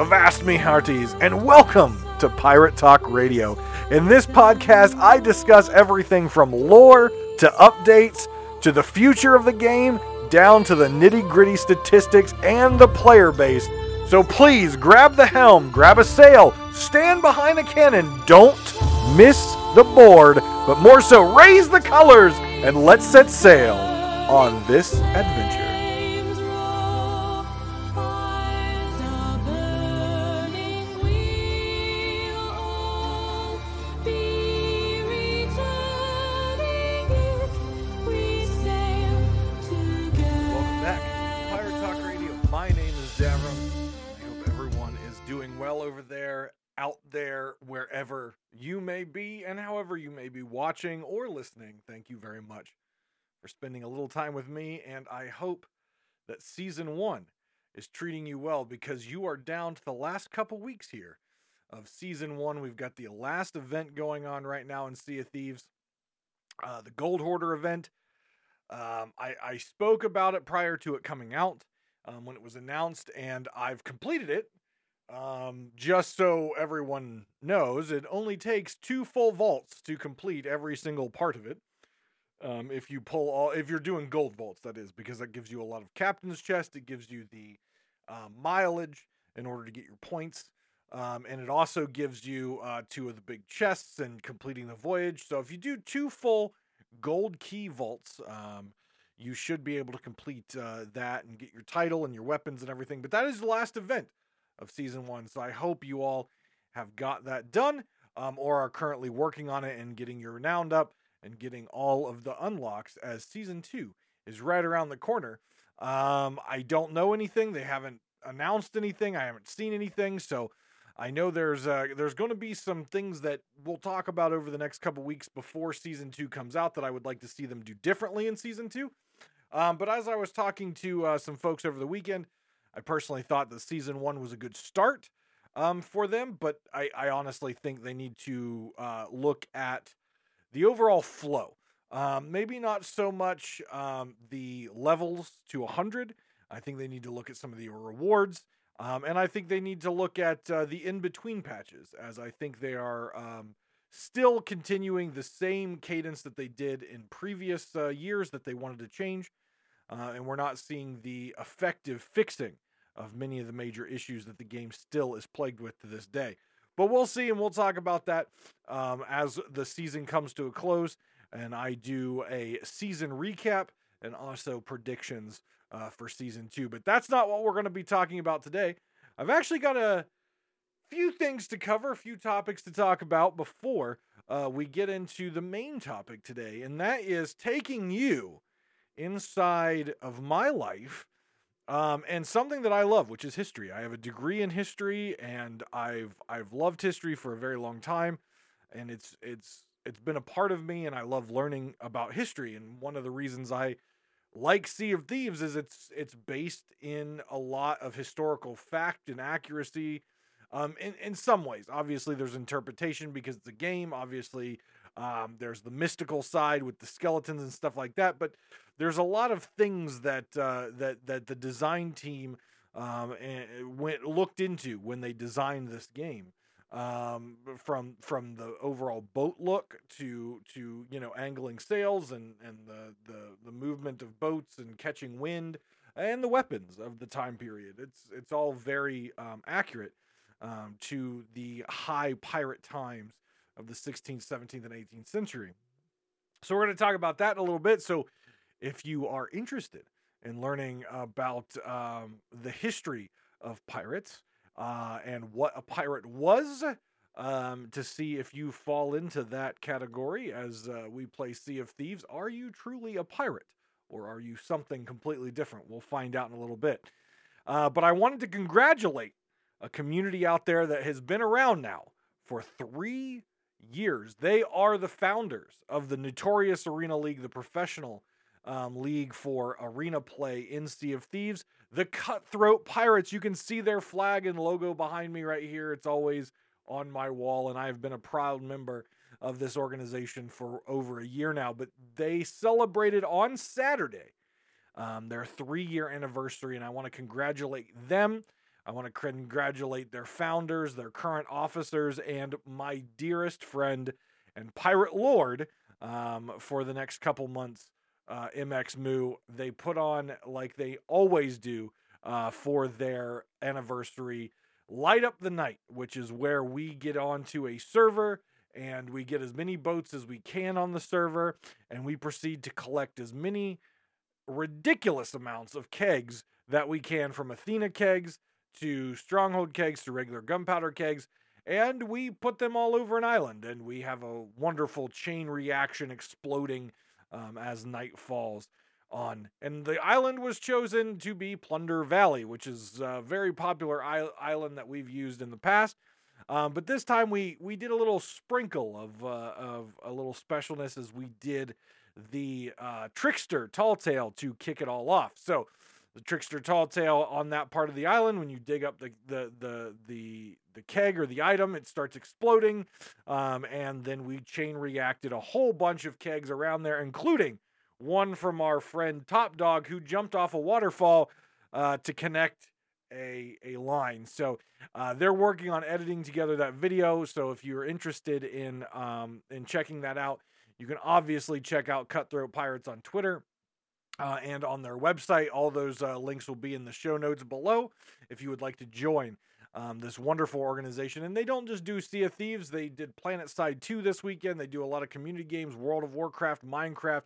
Avast me hearties, and welcome to Pirate Talk Radio. In this podcast, I discuss everything from lore to updates to the future of the game, down to the nitty gritty statistics and the player base. So please grab the helm, grab a sail, stand behind a cannon, don't miss the board, but more so raise the colors and let's set sail on this adventure. Be, and however you may be watching or listening. Thank you very much for spending a little time with me, and I hope that season one is treating you well because you are down to the last couple weeks here of season one. We've got the last event going on right now in Sea of Thieves, uh, the Gold Hoarder event. Um, I, I spoke about it prior to it coming out um, when it was announced, and I've completed it. Um, just so everyone knows, it only takes two full vaults to complete every single part of it. Um, if you pull all, if you're doing gold vaults, that is, because that gives you a lot of captain's chest. It gives you the um, mileage in order to get your points. Um, and it also gives you uh, two of the big chests and completing the voyage. So if you do two full gold key vaults. Um, you should be able to complete uh, that and get your title and your weapons and everything. But that is the last event of season one. So I hope you all have got that done um, or are currently working on it and getting your renowned up and getting all of the unlocks as season two is right around the corner. Um, I don't know anything. They haven't announced anything. I haven't seen anything. So I know there's uh, there's going to be some things that we'll talk about over the next couple weeks before season two comes out that I would like to see them do differently in season two. Um, but as I was talking to uh, some folks over the weekend, I personally thought that season one was a good start um, for them, but I, I honestly think they need to uh, look at the overall flow. Um, maybe not so much um, the levels to 100. I think they need to look at some of the rewards. Um, and I think they need to look at uh, the in between patches, as I think they are um, still continuing the same cadence that they did in previous uh, years that they wanted to change. Uh, and we're not seeing the effective fixing of many of the major issues that the game still is plagued with to this day. But we'll see, and we'll talk about that um, as the season comes to a close. And I do a season recap and also predictions uh, for season two. But that's not what we're going to be talking about today. I've actually got a few things to cover, a few topics to talk about before uh, we get into the main topic today, and that is taking you inside of my life um, and something that I love, which is history. I have a degree in history, and I've I've loved history for a very long time, and it's it's it's been a part of me, and I love learning about history. And one of the reasons I like Sea of Thieves is it's it's based in a lot of historical fact and accuracy. Um, in in some ways, obviously there's interpretation because it's a game. Obviously, um, there's the mystical side with the skeletons and stuff like that. But there's a lot of things that uh, that that the design team um, went looked into when they designed this game um, from from the overall boat look to to you know angling sails and and the the the movement of boats and catching wind and the weapons of the time period. It's it's all very um, accurate um, to the high pirate times of the 16th, 17th, and 18th century. So we're going to talk about that in a little bit. So if you are interested in learning about um, the history of pirates uh, and what a pirate was, um, to see if you fall into that category as uh, we play Sea of Thieves. Are you truly a pirate or are you something completely different? We'll find out in a little bit. Uh, but I wanted to congratulate a community out there that has been around now for three years. They are the founders of the notorious Arena League, the professional um, league for arena play in Sea of Thieves. The Cutthroat Pirates. You can see their flag and logo behind me right here. It's always on my wall, and I have been a proud member of this organization for over a year now. But they celebrated on Saturday um, their three year anniversary, and I want to congratulate them. I want to congratulate their founders, their current officers, and my dearest friend and pirate lord um, for the next couple months. Uh, MX Moo, they put on like they always do uh, for their anniversary. Light Up the Night, which is where we get onto a server and we get as many boats as we can on the server and we proceed to collect as many ridiculous amounts of kegs that we can from Athena kegs to stronghold kegs to regular gunpowder kegs and we put them all over an island and we have a wonderful chain reaction exploding um, as night falls on. And the island was chosen to be plunder valley which is a very popular island that we've used in the past um, but this time we we did a little sprinkle of uh, of a little specialness as we did the uh, trickster tall tale to kick it all off. So the trickster tall tale on that part of the island when you dig up the the the the, the keg or the item it starts exploding um, and then we chain reacted a whole bunch of kegs around there including one from our friend top dog who jumped off a waterfall uh, to connect a a line. So uh, they're working on editing together that video so if you're interested in um, in checking that out you can obviously check out cutthroat pirates on twitter uh, and on their website. All those uh, links will be in the show notes below if you would like to join um, this wonderful organization. And they don't just do Sea of Thieves, they did PlanetSide 2 this weekend. They do a lot of community games, World of Warcraft, Minecraft.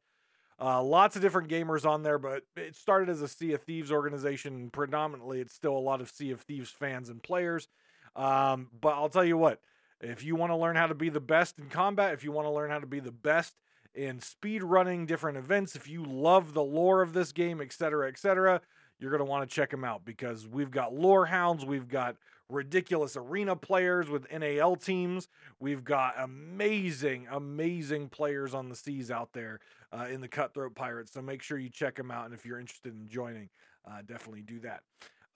Uh, lots of different gamers on there, but it started as a Sea of Thieves organization. Predominantly, it's still a lot of Sea of Thieves fans and players. Um, but I'll tell you what, if you want to learn how to be the best in combat, if you want to learn how to be the best in speed running different events. If you love the lore of this game, etc., etc., you're going to want to check them out because we've got lore hounds, we've got ridiculous arena players with NAL teams, we've got amazing, amazing players on the seas out there uh, in the Cutthroat Pirates. So make sure you check them out, and if you're interested in joining, uh, definitely do that.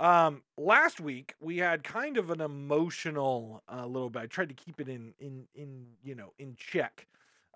Um, last week we had kind of an emotional uh, little bit. I tried to keep it in in in you know in check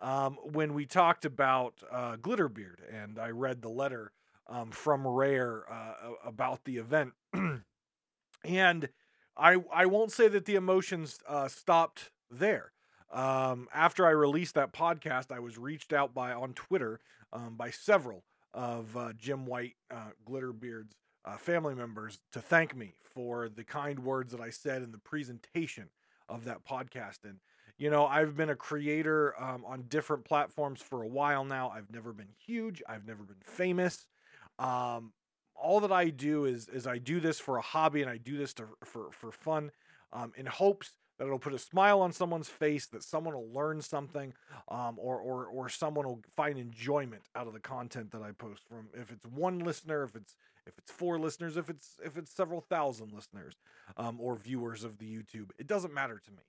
um, when we talked about uh, Glitterbeard, and I read the letter um, from Rare uh, about the event, and I I won't say that the emotions uh, stopped there. Um, after I released that podcast, I was reached out by on Twitter um, by several of uh, Jim White uh, Glitterbeard's uh, family members to thank me for the kind words that I said in the presentation of that podcast, and you know, I've been a creator um, on different platforms for a while now. I've never been huge. I've never been famous. Um, all that I do is is I do this for a hobby and I do this to, for for fun, um, in hopes that it'll put a smile on someone's face, that someone will learn something, um, or or or someone will find enjoyment out of the content that I post. From if it's one listener, if it's if it's four listeners, if it's if it's several thousand listeners, um, or viewers of the YouTube, it doesn't matter to me.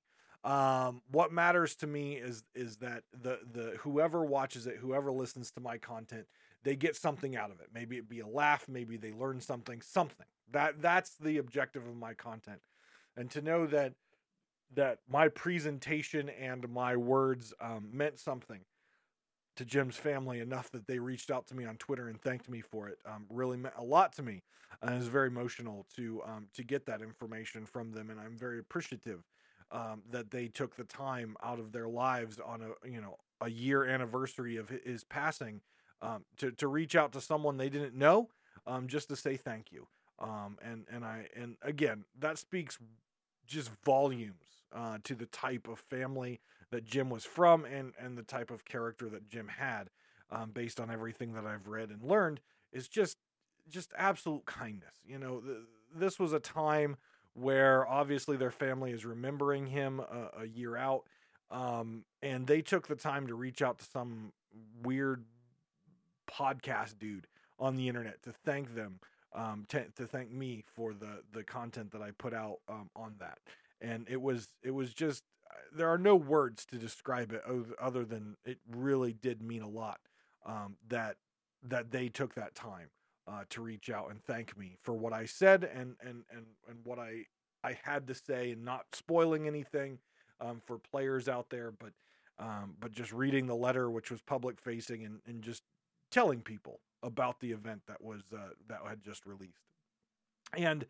Um, what matters to me is is that the the whoever watches it, whoever listens to my content, they get something out of it. Maybe it be a laugh, maybe they learn something, something. That that's the objective of my content. And to know that that my presentation and my words um, meant something to Jim's family enough that they reached out to me on Twitter and thanked me for it um, really meant a lot to me. And it was very emotional to um, to get that information from them, and I'm very appreciative um, that they took the time out of their lives on a you know a year anniversary of his passing um, to to reach out to someone they didn't know um, just to say thank you. Um, and and I and again that speaks just volumes uh, to the type of family that Jim was from and and the type of character that Jim had um, based on everything that I've read and learned is just just absolute kindness. You know, th- this was a time where obviously their family is remembering him a, a year out. Um, and they took the time to reach out to some weird podcast dude on the internet to thank them, um, to, to thank me for the the content that I put out um, on that. And it was it was just uh, there are no words to describe it other than it really did mean a lot um, that that they took that time uh, to reach out and thank me for what I said and and and and what I I had to say, and not spoiling anything um, for players out there, but um, but just reading the letter, which was public facing, and and just telling people about the event that was uh, that had just released. And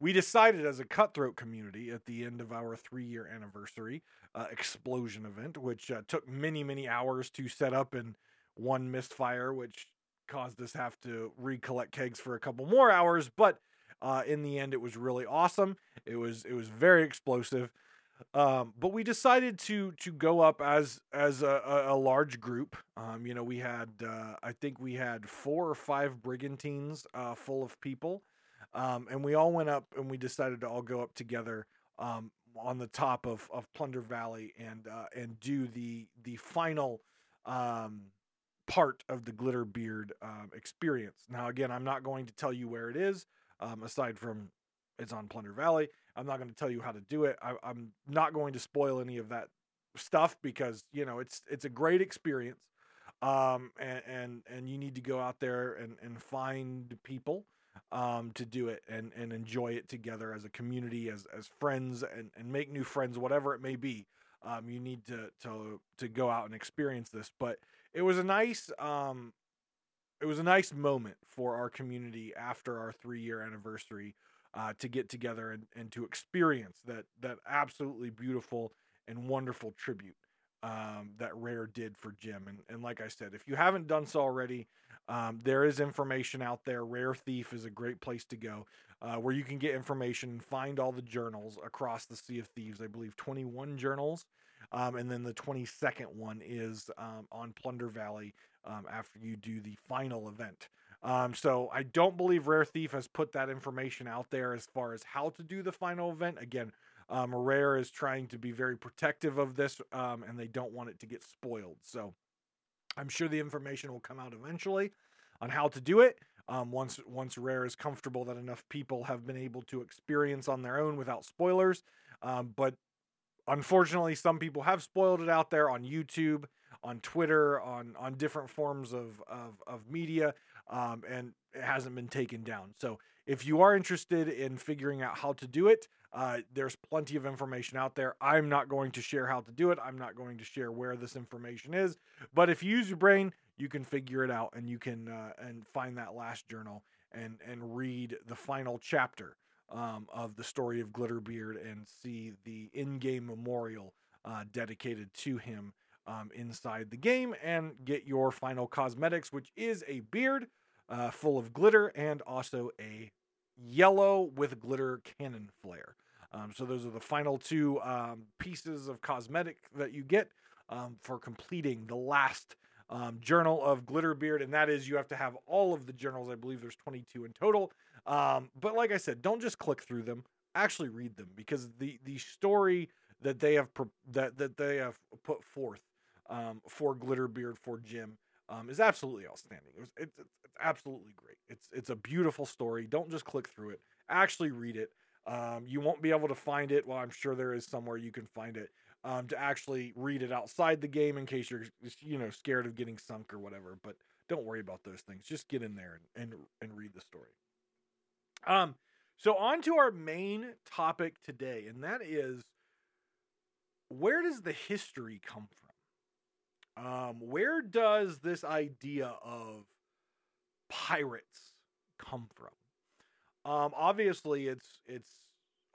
we decided as a cutthroat community at the end of our three year anniversary uh, explosion event, which uh, took many, many hours to set up and one misfire, which caused us have to recollect kegs for a couple more hours. But uh, in the end, it was really awesome. It was it was very explosive. Um, but we decided to to go up as as a, a, a large group. Um, you know, we had uh, I think we had four or five brigantines uh, full of people, um, and we all went up and we decided to all go up together um, on the top of, of Plunder Valley and uh, and do the the final um, part of the Glitterbeard um, experience. Now, again, I'm not going to tell you where it is, um, aside from it's on Plunder Valley. I'm not going to tell you how to do it. I, I'm not going to spoil any of that stuff because you know it's it's a great experience, um, and and and you need to go out there and and find people um, to do it and and enjoy it together as a community, as as friends, and and make new friends, whatever it may be. Um, you need to to to go out and experience this, but it was a nice um, it was a nice moment for our community after our three year anniversary uh, to get together and, and to experience that that absolutely beautiful and wonderful tribute um, that Rare did for Jim. And, and like I said, if you haven't done so already, um, there is information out there. Rare Thief is a great place to go uh, where you can get information find all the journals across the Sea of Thieves. I believe 21 journals. Um, and then the 22nd one is um, on Plunder Valley um, after you do the final event. Um, so I don't believe Rare Thief has put that information out there as far as how to do the final event. Again, um, Rare is trying to be very protective of this, um, and they don't want it to get spoiled. So I'm sure the information will come out eventually on how to do it. Um, once once Rare is comfortable that enough people have been able to experience on their own without spoilers. Um, but unfortunately, some people have spoiled it out there on YouTube, on Twitter, on on different forms of of, of media, um, and it hasn't been taken down. So if you are interested in figuring out how to do it, uh, there's plenty of information out there. I'm not going to share how to do it. I'm not going to share where this information is. But if you use your brain, you can figure it out, and you can uh, and find that last journal and and read the final chapter um, of the story of Glitterbeard and see the in-game memorial uh, dedicated to him um, inside the game and get your final cosmetics, which is a beard uh, full of glitter and also a yellow with glitter cannon flare. Um, so those are the final two um, pieces of cosmetic that you get um, for completing the last um, journal of Glitterbeard, and that is you have to have all of the journals. I believe there's 22 in total. Um, but like I said, don't just click through them. Actually read them because the the story that they have that that they have put forth um, for Glitterbeard for Jim um, is absolutely outstanding. It was, it's, it's, absolutely great. It's it's a beautiful story. Don't just click through it. Actually read it. Um, you won't be able to find it. Well, I'm sure there is somewhere you can find it um, to actually read it outside the game in case you're you know scared of getting sunk or whatever. But don't worry about those things. Just get in there and and, and read the story. Um, so on to our main topic today, and that is where does the history come from? Um, where does this idea of pirates come from? Um, obviously, it's it's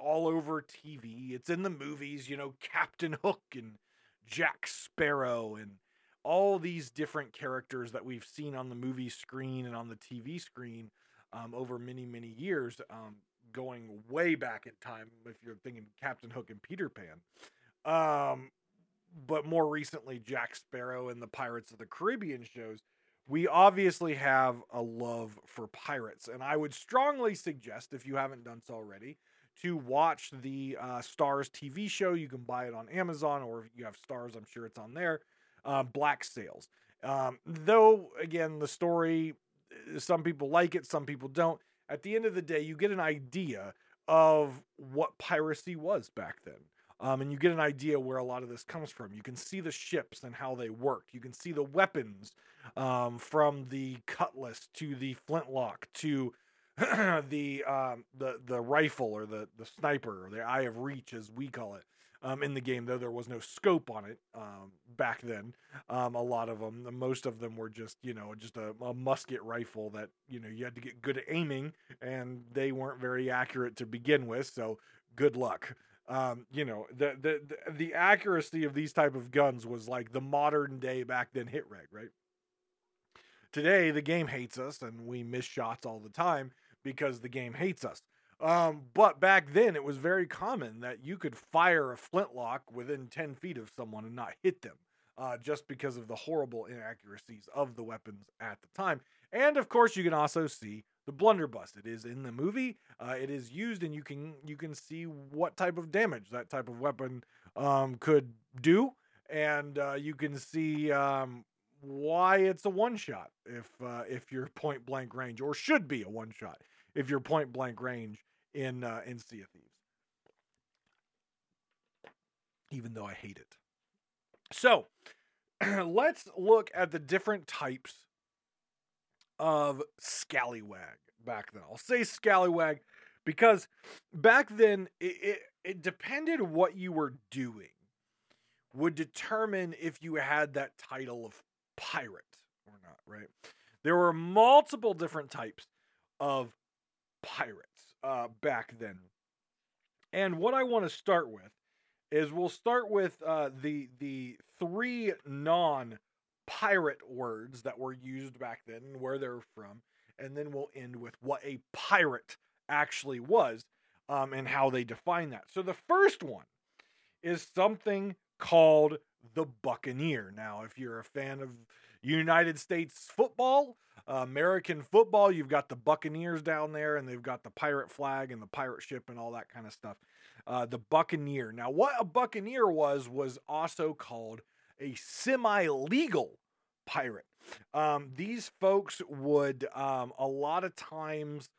all over TV. It's in the movies. You know, Captain Hook and Jack Sparrow and all these different characters that we've seen on the movie screen and on the TV screen um, over many many years, um, going way back in time. If you're thinking Captain Hook and Peter Pan. Um, but more recently Jack Sparrow and the Pirates of the Caribbean shows, we obviously have a love for pirates. And I would strongly suggest, if you haven't done so already, to watch the uh, Starz TV show. You can buy it on Amazon, or if you have Starz, I'm sure it's on there. Uh, Black Sails. Um, though, again, the story, uh, some people like it, some people don't. At the end of the day, you get an idea of what piracy was back then. Um, and you get an idea where a lot of this comes from. You can see the ships and how they worked. You can see the weapons um, from the cutlass to the flintlock to the um, the the rifle or the the sniper or the eye of reach as we call it. um, in the game, though there was no scope on it um, back then. Um, a lot of them, most of them were just you know just a, a, musket rifle that you know you had to get good at aiming, and they weren't very accurate to begin with. So good luck. Um, you know the, the the the accuracy of these type of guns was like the modern day back then hit reg, right? Today the game hates us and we miss shots all the time because the game hates us. Um, but back then, it was very common that you could fire a flintlock within 10 feet of someone and not hit them, uh, just because of the horrible inaccuracies of the weapons at the time. And of course, you can also see the blunderbuss. It is in the movie. Uh, it is used, and you can you can see what type of damage that type of weapon um, could do, and uh, you can see um, why it's a one shot if uh, if you're point blank range, or should be a one shot if you're point blank range in uh, in Sea of Thieves. Even though I hate it. So let's look at the different types of scallywag back then. I'll say scallywag because back then it, it, it depended what you were doing would determine if you had that title of pirate or not, right? There were multiple different types of pirates uh, back then. And what I want to start with is we'll start with uh, the the three non pirate words that were used back then and where they're from, and then we'll end with what a pirate actually was um, and how they define that. So the first one is something called the Buccaneer. Now, if you're a fan of United States football, American football, you've got the Buccaneers down there, and they've got the pirate flag and the pirate ship and all that kind of stuff. Uh, the Buccaneer. Now, what a Buccaneer was, was also called a semi legal pirate. Um, these folks would, um, a lot of times,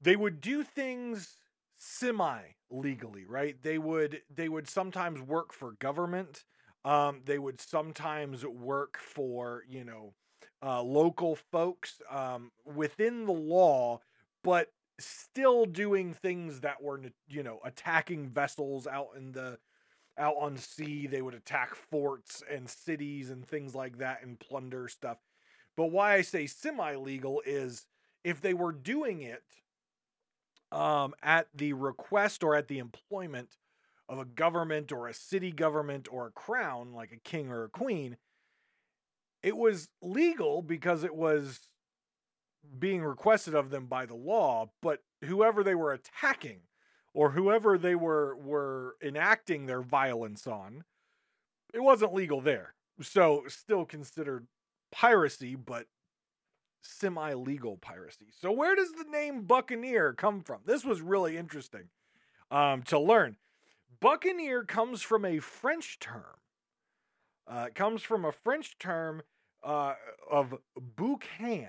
they would do things semi legally right they would they would sometimes work for government um, they would sometimes work for you know uh, local folks um, within the law, but still doing things that were you know attacking vessels out in the out on sea. They would attack forts and cities and things like that and plunder stuff. But why I say semi legal is if they were doing it um, at the request or at the employment of a government or a city government or a crown, like a king or a queen, it was legal because it was being requested of them by the law, but whoever they were attacking or whoever they were were enacting their violence on, it wasn't legal there. So still considered piracy, but semi-legal piracy. So where does the name Buccaneer come from? This was really interesting um, to learn. Buccaneer comes from a French term. Uh, it comes from a French term uh, of boucan.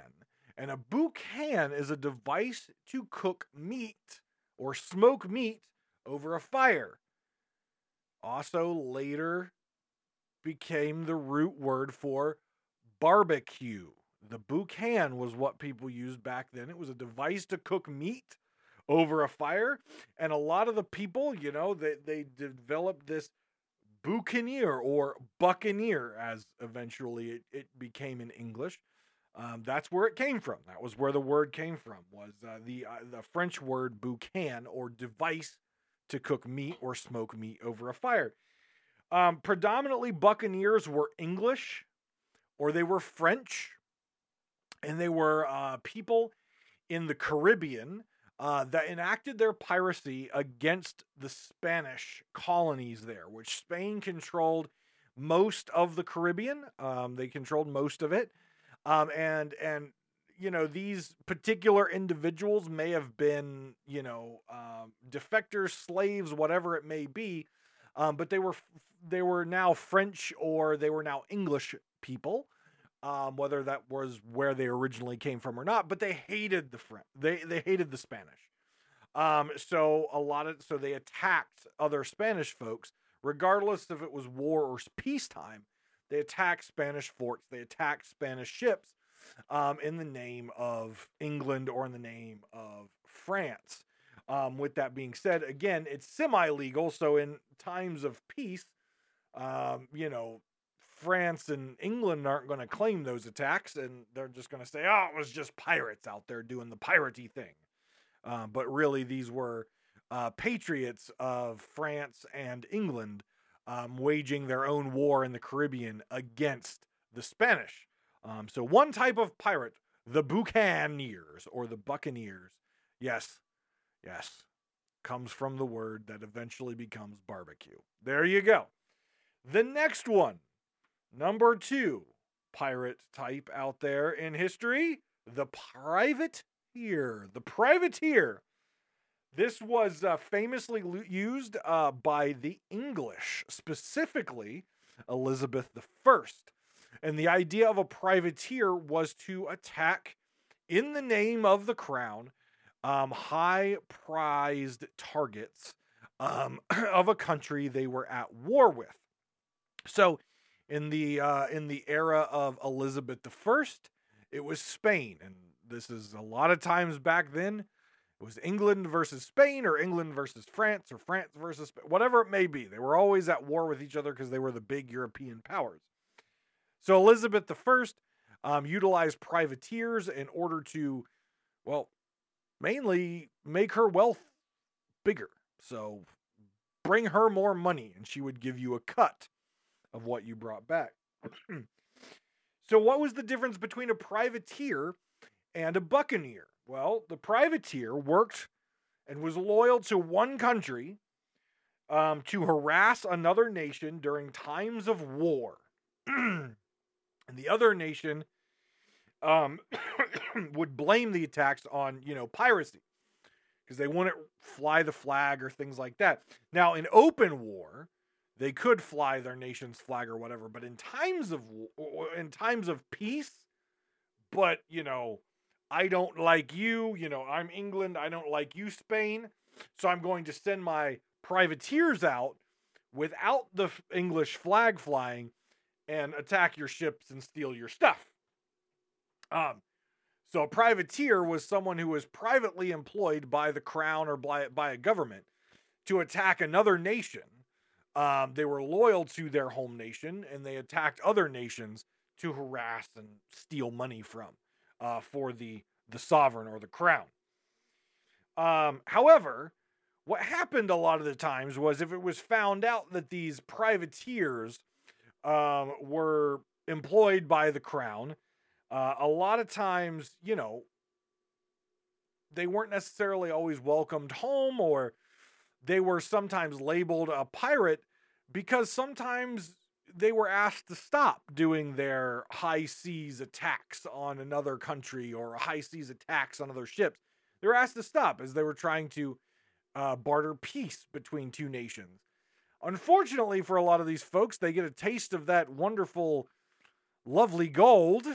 And a boucan is a device to cook meat or smoke meat over a fire. Also, later became the root word for barbecue. The boucan was what people used back then. It was a device to cook meat over a fire. And a lot of the people, you know, they, they developed this boucanier or buccaneer, as eventually it, it became in English. Um, that's where it came from. That was where the word came from. Was uh, the uh, the French word boucan or device to cook meat or smoke meat over a fire. Um, predominantly, buccaneers were English or they were French, and they were uh, people in the Caribbean uh, that enacted their piracy against the Spanish colonies there, which Spain controlled most of the Caribbean. Um, they controlled most of it, um, and and you know these particular individuals may have been you know um, defectors, slaves, whatever it may be, um, but they were they were now French or they were now English people um, whether that was where they originally came from or not. But they hated the French. They they hated the Spanish. Um, so a lot of so they attacked other Spanish folks, regardless if it was war or peacetime. They attacked Spanish forts. They attacked Spanish ships um, in the name of England or in the name of France. Um, with that being said, again, it's semi legal. So in times of peace, um, you know, France and England aren't going to claim those attacks and they're just going to say, oh, it was just pirates out there doing the piratey thing. Uh, but really, these were uh, patriots of France and England um, waging their own war in the Caribbean against the Spanish. Um, so, one type of pirate, the Buccaneers or the Buccaneers, yes, yes, comes from the word that eventually becomes barbecue. There you go. The next one, number two pirate type out there in history, the privateer. The privateer. This was uh, famously used uh, by the English, specifically Elizabeth I. And the idea of a privateer was to attack, in the name of the crown, um, high prized targets um, of a country they were at war with. So, in the uh, in the era of Elizabeth I, it was Spain, and this is a lot of times back then. It was England versus Spain, or England versus France, or France versus whatever it may be. They were always at war with each other because they were the big European powers. So Elizabeth I um, utilized privateers in order to, well, mainly make her wealth bigger. So bring her more money, and she would give you a cut of what you brought back. so, what was the difference between a privateer and a buccaneer? Well, the privateer worked and was loyal to one country um, to harass another nation during times of war. and the other nation um, would blame the attacks on, you know, piracy because they wouldn't fly the flag or things like that. Now, in open war, they could fly their nation's flag or whatever, but in times of in times of peace, but you know, I don't like you, you know, I'm England, I don't like you Spain, so I'm going to send my privateers out without the English flag flying and attack your ships and steal your stuff. Um so a privateer was someone who was privately employed by the crown or by, by a government to attack another nation um, they were loyal to their home nation and they attacked other nations to harass and steal money from uh, for the the sovereign or the crown. Um, however, what happened a lot of the times was if it was found out that these privateers um, were employed by the crown, uh, a lot of times, you know, they weren't necessarily always welcomed home or they were sometimes labeled a pirate because sometimes they were asked to stop doing their high seas attacks on another country or high seas attacks on other ships. They were asked to stop as they were trying to uh, barter peace between two nations. Unfortunately, for a lot of these folks, they get a taste of that wonderful, lovely gold.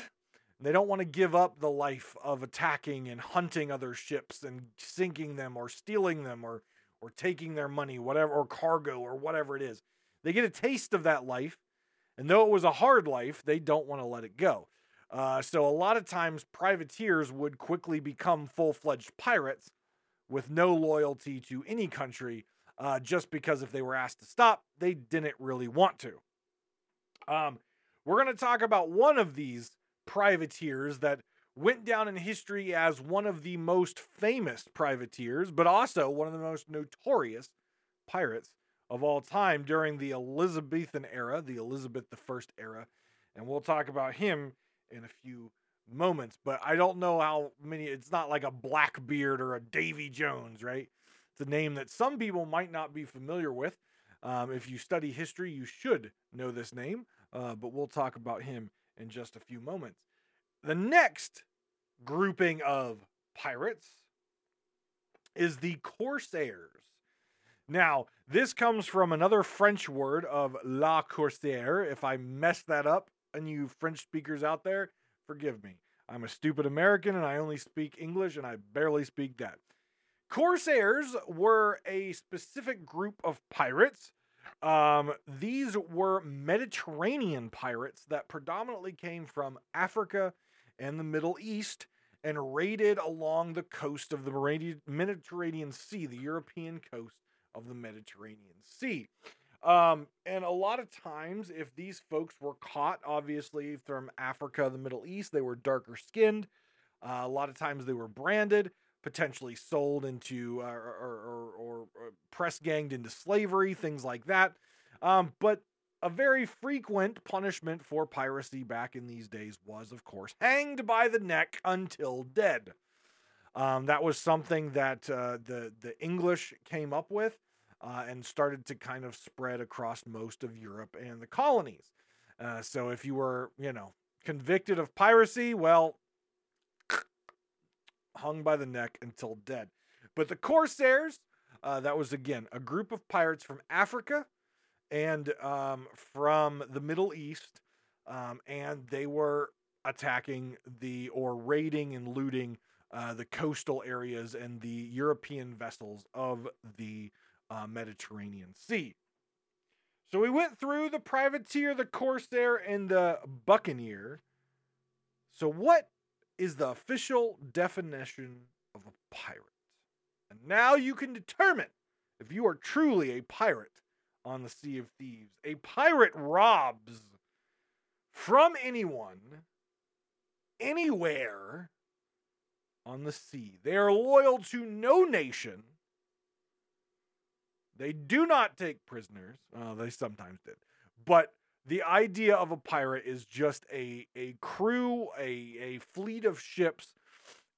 They don't want to give up the life of attacking and hunting other ships and sinking them or stealing them or or taking their money, whatever, or cargo or whatever it is. They get a taste of that life, and though it was a hard life, they don't want to let it go. Uh, so a lot of times, privateers would quickly become full fledged pirates with no loyalty to any country, uh, just because if they were asked to stop, they didn't really want to. Um, we're going to talk about one of these privateers that went down in history as one of the most famous privateers, but also one of the most notorious pirates of all time during the Elizabethan era, the Elizabeth I era. And we'll talk about him in a few moments. But I don't know how many, it's not like a Blackbeard or a Davy Jones, right? It's a name that some people might not be familiar with. Um, if you study history, you should know this name, uh, but we'll talk about him in just a few moments. The next grouping of pirates is the Corsairs. Now, this comes from another French word of la corsaire. If I mess that up, and you French speakers out there, forgive me. I'm a stupid American and I only speak English and I barely speak that. Corsairs were a specific group of pirates. Um, these were Mediterranean pirates that predominantly came from Africa and the Middle East and raided along the coast of the Mediterranean Sea, the European coast of the Mediterranean Sea. Um, and a lot of times, if these folks were caught, obviously from Africa, the Middle East, they were darker skinned. Uh, a lot of times they were branded, potentially sold into uh, or, or, or, or, press ganged into slavery, things like that. Um, but a very frequent punishment for piracy back in these days was, of course, hanged by the neck until dead. Um, that was something that uh, the the English came up with uh, and started to kind of spread across most of Europe and the colonies. Uh, so if you were, you know, convicted of piracy, well, hung by the neck until dead. But the Corsairs, uh, that was again a group of pirates from Africa and um, from the Middle East, um, and they were attacking the or raiding and looting uh, the coastal areas and the European vessels of the uh, Mediterranean Sea. So we went through the privateer, the corsair, and the buccaneer. So, what is the official definition of a pirate? And now you can determine if you are truly a pirate on the Sea of Thieves. A pirate robs from anyone, anywhere on the sea. They are loyal to no nation they do not take prisoners. Uh, they sometimes did. But the idea of a pirate is just a, a crew, a, a fleet of ships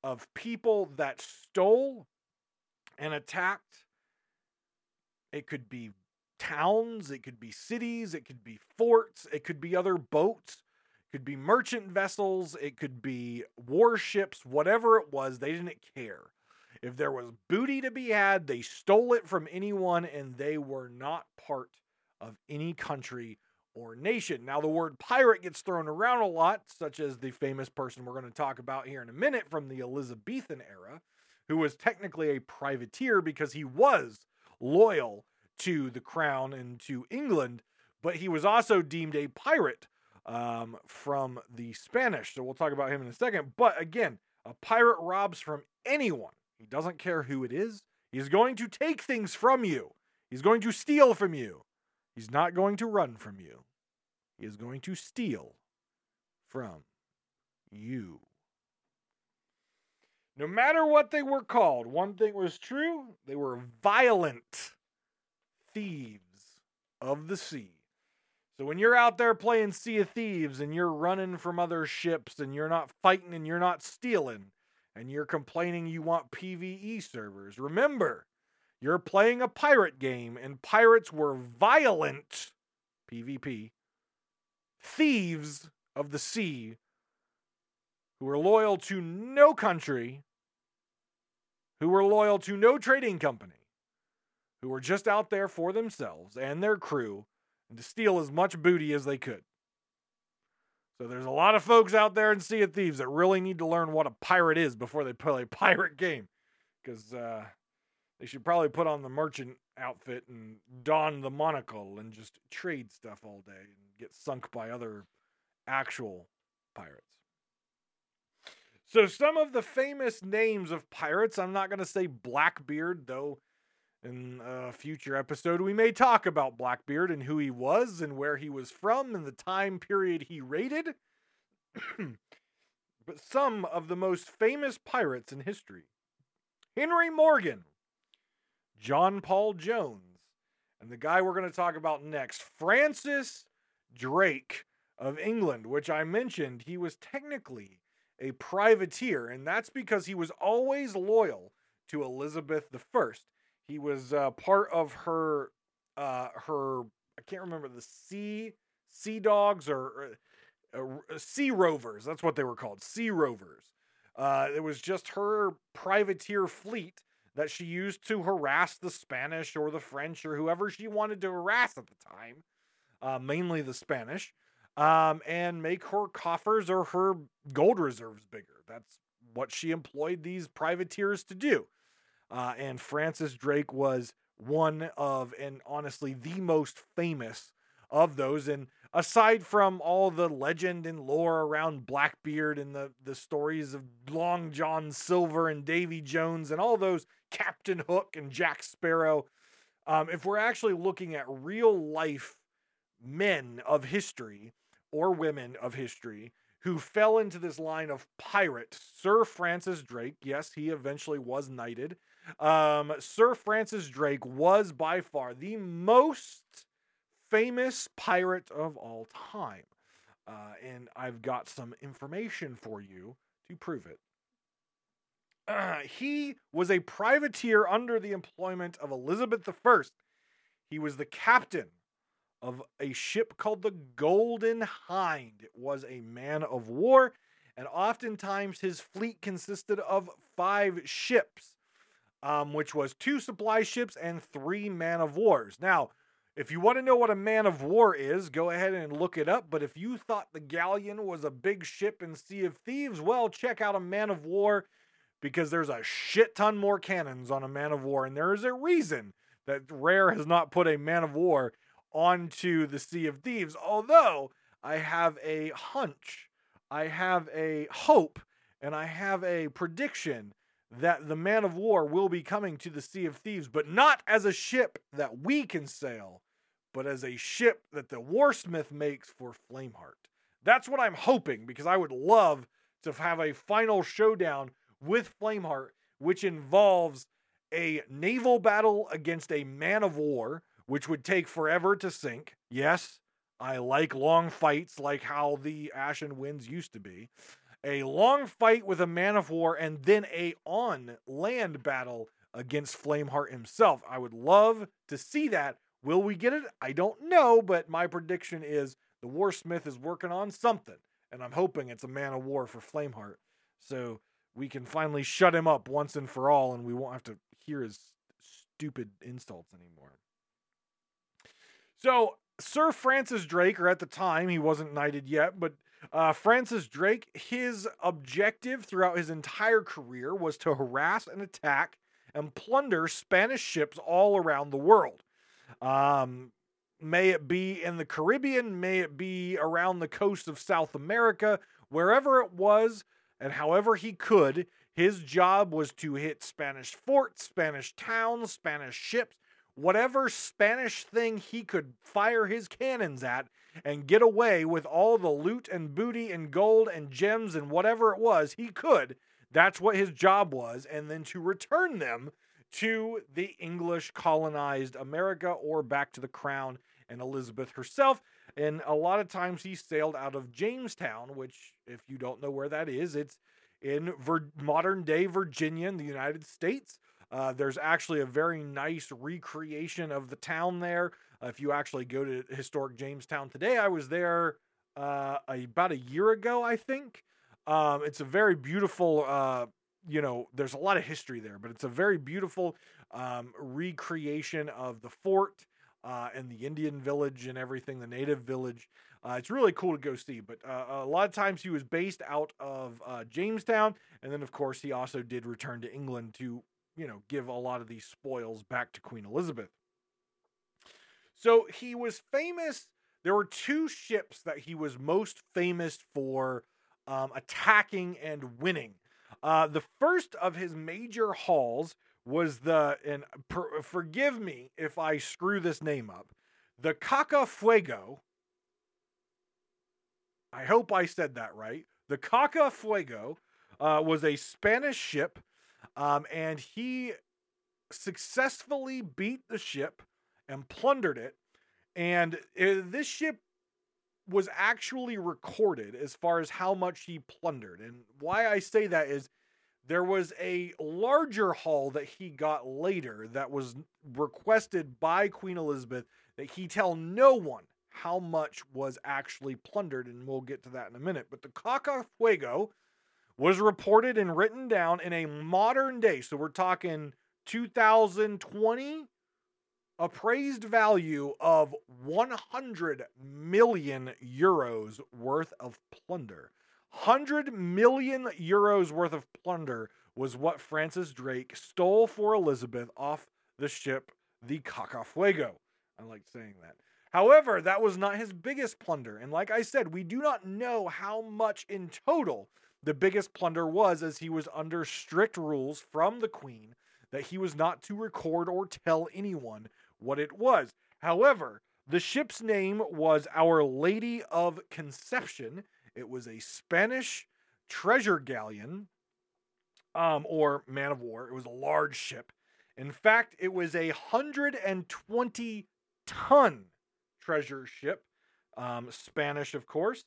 of people that stole and attacked. It could be towns, it could be cities, it could be forts, it could be other boats, it could be merchant vessels, it could be warships, whatever it was, they didn't care. If there was booty to be had, they stole it from anyone and they were not part of any country or nation. Now, the word pirate gets thrown around a lot, such as the famous person we're going to talk about here in a minute from the Elizabethan era, who was technically a privateer because he was loyal to the crown and to England, but he was also deemed a pirate um, from the Spanish. So we'll talk about him in a second. But again, a pirate robs from anyone he doesn't care who it is. He's going to take things from you. He's going to steal from you. He's not going to run from you. He is going to steal from you. No matter what they were called, one thing was true they were violent thieves of the sea. So when you're out there playing Sea of Thieves and you're running from other ships and you're not fighting and you're not stealing, and you're complaining you want PvE servers. Remember, you're playing a pirate game, and pirates were violent PvP thieves of the sea who were loyal to no country, who were loyal to no trading company, who were just out there for themselves and their crew and to steal as much booty as they could. So there's a lot of folks out there in Sea of Thieves that really need to learn what a pirate is before they play a pirate game. Because uh, they should probably put on the merchant outfit and don the monocle and just trade stuff all day and get sunk by other actual pirates. So, some of the famous names of pirates, I'm not going to say Blackbeard, though in a future episode, we may talk about Blackbeard and who he was and where he was from and the time period he raided. but some of the most famous pirates in history Henry Morgan, John Paul Jones, and the guy we're going to talk about next, Francis Drake of England, which I mentioned he was technically a privateer, and that's because he was always loyal to Elizabeth I. He was uh, part of her uh, her I can't remember the sea sea dogs or uh, uh, sea rovers. That's what they were called, sea rovers. Uh, it was just her privateer fleet that she used to harass the Spanish or the French or whoever she wanted to harass at the time, uh, mainly the Spanish, um, and make her coffers or her gold reserves bigger. That's what she employed these privateers to do. Uh, and Francis Drake was one of, and honestly, the most famous of those. And aside from all the legend and lore around Blackbeard and the, the stories of Long John Silver and Davy Jones and all those Captain Hook and Jack Sparrow, um, if we're actually looking at real life men of history or women of history who fell into this line of pirate, Sir Francis Drake, yes, he eventually was knighted. Um, Sir Francis Drake was by far the most famous pirate of all time. Uh, and I've got some information for you to prove it. Uh, he was a privateer under the employment of Elizabeth I. He was the captain of a ship called the Golden Hind. It was a man of war, and oftentimes his fleet consisted of five ships, um, which was two supply ships and three man of wars. Now, if you want to know what a man of war is, go ahead and look it up. But if you thought the galleon was a big ship in Sea of Thieves, well, check out a man of war because there's a shit ton more cannons on a man of war. And there is a reason that Rare has not put a man of war onto the Sea of Thieves. Although I have a hunch, I have a hope, and I have a prediction that the man of war will be coming to the Sea of Thieves, but not as a ship that we can sail, but as a ship that the Warsmith makes for Flameheart. That's what I'm hoping because I would love to have a final showdown with Flameheart, which involves a naval battle against a man of war, which would take forever to sink. Yes, I like long fights like how the Ashen Winds used to be a long fight with a man of war, and then a on land battle against Flameheart himself. I would love to see that. Will we get it? I don't know, but my prediction is the Warsmith is working on something, and I'm hoping it's a man of war for Flameheart. So we can finally shut him up once and for all, and we won't have to hear his stupid insults anymore. So Sir Francis Drake, or at the time he wasn't knighted yet, but uh, Francis Drake, his objective throughout his entire career was to harass and attack and plunder Spanish ships all around the world. Um, may it be in the Caribbean, may it be around the coast of South America, wherever it was, and however he could, his job was to hit Spanish forts, Spanish towns, Spanish ships, whatever Spanish thing he could fire his cannons at and get away with all the loot and booty and gold and gems and whatever it was he could. That's what his job was. And then to return them to the English colonized America or back to the crown and Elizabeth herself. And a lot of times he sailed out of Jamestown, which, if you don't know where that is, it's in Vir- modern day Virginia in the United States. Uh, there's actually a very nice recreation of the town there. If you actually go to historic Jamestown today, I was there uh, about a year ago, I think. Um, it's a very beautiful, uh, you know, there's a lot of history there, but it's a very beautiful um, recreation of the fort uh, and the Indian village and everything, the native village. Uh, it's really cool to go see. But uh, a lot of times he was based out of uh, Jamestown, and then of course he also did return to England to, you know, give a lot of these spoils back to Queen Elizabeth. So he was famous. There were two ships that he was most famous for um, attacking and winning. Uh, the first of his major hauls was the, and per, forgive me if I screw this name up, the Caca-Fuego. I hope I said that right. The Caca-Fuego uh, was a Spanish ship, um, and he successfully beat the ship and plundered it. And uh, this ship was actually recorded as far as how much he plundered. And why I say that is there was a larger haul that he got later that was requested by Queen Elizabeth that he tell no one how much was actually plundered. And we'll get to that in a minute. But the Caca-Fuego was reported and written down in a modern day. So we're talking 2020 appraised value of 100 million euros worth of plunder. 100 million euros worth of plunder was what Francis Drake stole for Elizabeth off the ship the Caca-Fuego. I like saying that. However, that was not his biggest plunder. And like I said, we do not know how much in total the biggest plunder was, as he was under strict rules from the queen that he was not to record or tell anyone what it was. However, the ship's name was Our Lady of Conception. It was a Spanish treasure galleon um, or man of war. It was a large ship. In fact, it was a 120 ton treasure ship, um, Spanish, of course.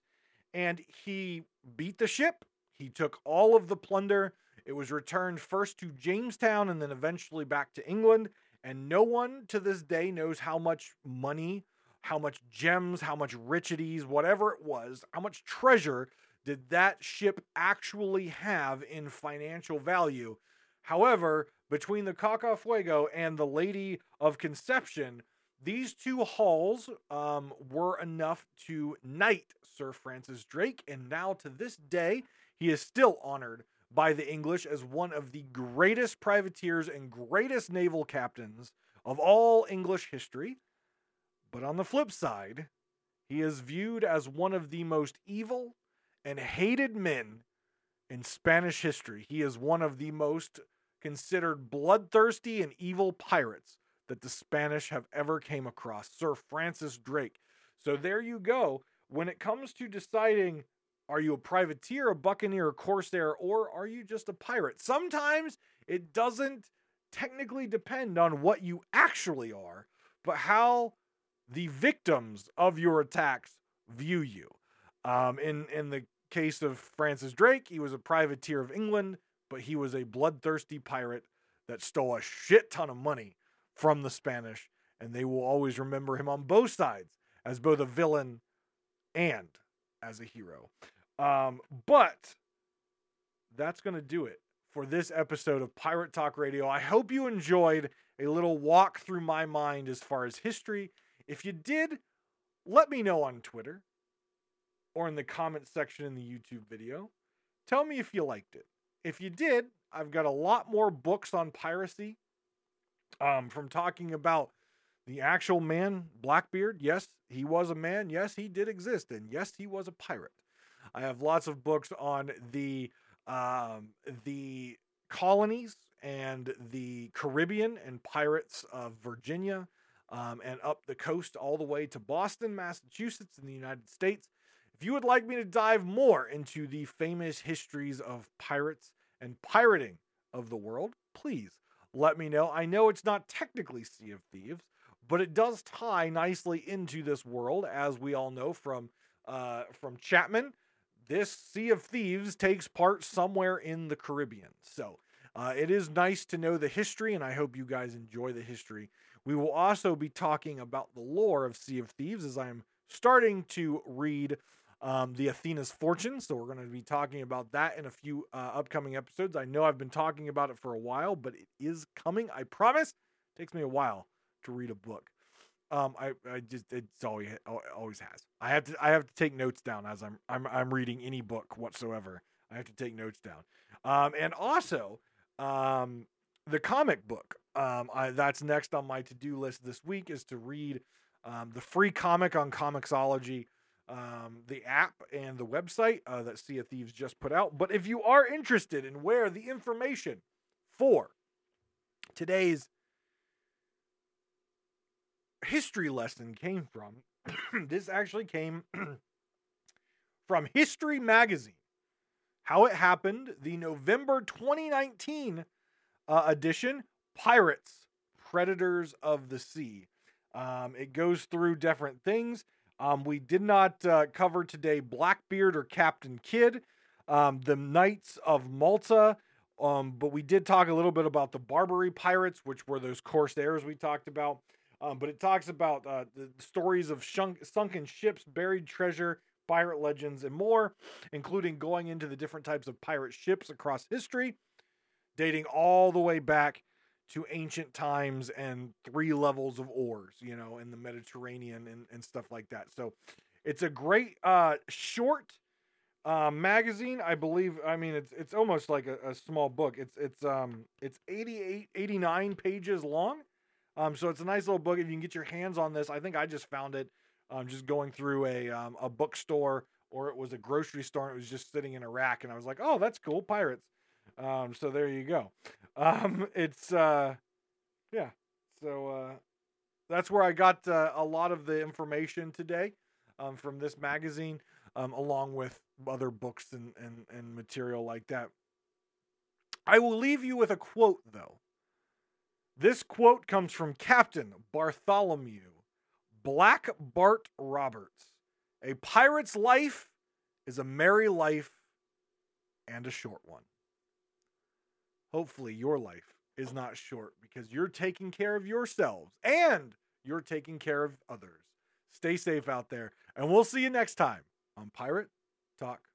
And he beat the ship. He took all of the plunder. It was returned first to Jamestown and then eventually back to England. And no one to this day knows how much money, how much gems, how much richities, whatever it was, how much treasure did that ship actually have in financial value. However, between the Cacafuego and the Lady of Conception, these two hulls um, were enough to knight Sir Francis Drake, and now to this day, he is still honored by the English as one of the greatest privateers and greatest naval captains of all English history. But on the flip side, he is viewed as one of the most evil and hated men in Spanish history. He is one of the most considered bloodthirsty and evil pirates that the Spanish have ever came across, Sir Francis Drake. So there you go. When it comes to deciding are you a privateer, a buccaneer, a corsair, or are you just a pirate? Sometimes it doesn't technically depend on what you actually are, but how the victims of your attacks view you. Um, in in the case of Francis Drake, he was a privateer of England, but he was a bloodthirsty pirate that stole a shit ton of money from the Spanish, and they will always remember him on both sides as both a villain and as a hero. Um, but that's going to do it for this episode of Pirate Talk Radio. I hope you enjoyed a little walk through my mind as far as history. If you did, let me know on Twitter or in the comment section in the YouTube video. Tell me if you liked it. If you did, I've got a lot more books on piracy um, from talking about the actual man, Blackbeard. Yes, he was a man. Yes, he did exist. And yes, he was a pirate. I have lots of books on the um, the colonies and the Caribbean and pirates of Virginia um, and up the coast all the way to Boston, Massachusetts, in the United States. If you would like me to dive more into the famous histories of pirates and pirating of the world, please let me know. I know it's not technically Sea of Thieves, but it does tie nicely into this world, as we all know from uh, from Chapman this Sea of Thieves takes part somewhere in the Caribbean. So uh, it is nice to know the history, and I hope you guys enjoy the history. We will also be talking about the lore of Sea of Thieves as I'm starting to read um, the Athena's Fortune. So we're going to be talking about that in a few uh, upcoming episodes. I know I've been talking about it for a while, but it is coming. I promise. It takes me a while to read a book. Um, I, I just it's always always has. I have to I have to take notes down as I'm I'm I'm reading any book whatsoever. I have to take notes down. Um, and also, um, the comic book. Um, I, that's next on my to do list this week is to read um, the free comic on Comixology, um, the app and the website uh, that Sea of Thieves just put out. But if you are interested in where the information for today's history lesson came from. this actually came from History Magazine. How it happened, the November 2019 uh, edition, Pirates, Predators of the Sea. Um, it goes through different things. Um, we did not uh, cover today Blackbeard or Captain Kidd, um, the Knights of Malta, um, but we did talk a little bit about the Barbary Pirates, which were those Corsairs we talked about. Um, but it talks about uh, the stories of shunk, sunken ships, buried treasure, pirate legends, and more, including going into the different types of pirate ships across history, dating all the way back to ancient times and three levels of oars, you know, in the Mediterranean and, and stuff like that. So it's a great uh, short uh, magazine. I believe, I mean, it's it's almost like a, a small book. It's it's um it's 88, 89 pages long Um, so it's a nice little book. If you can get your hands on this, I think I just found it um, just going through a um, a bookstore or it was a grocery store. And it was just sitting in a rack, and I was like, "Oh, that's cool, pirates." Um, so there you go. Um, it's uh, yeah. So uh, that's where I got uh, a lot of the information today um, from this magazine, um, along with other books and, and and material like that. I will leave you with a quote, though. This quote comes from Captain Bartholomew Black Bart Roberts. A pirate's life is a merry life and a short one. Hopefully, your life is not short because you're taking care of yourselves and you're taking care of others. Stay safe out there, and we'll see you next time on Pirate Talk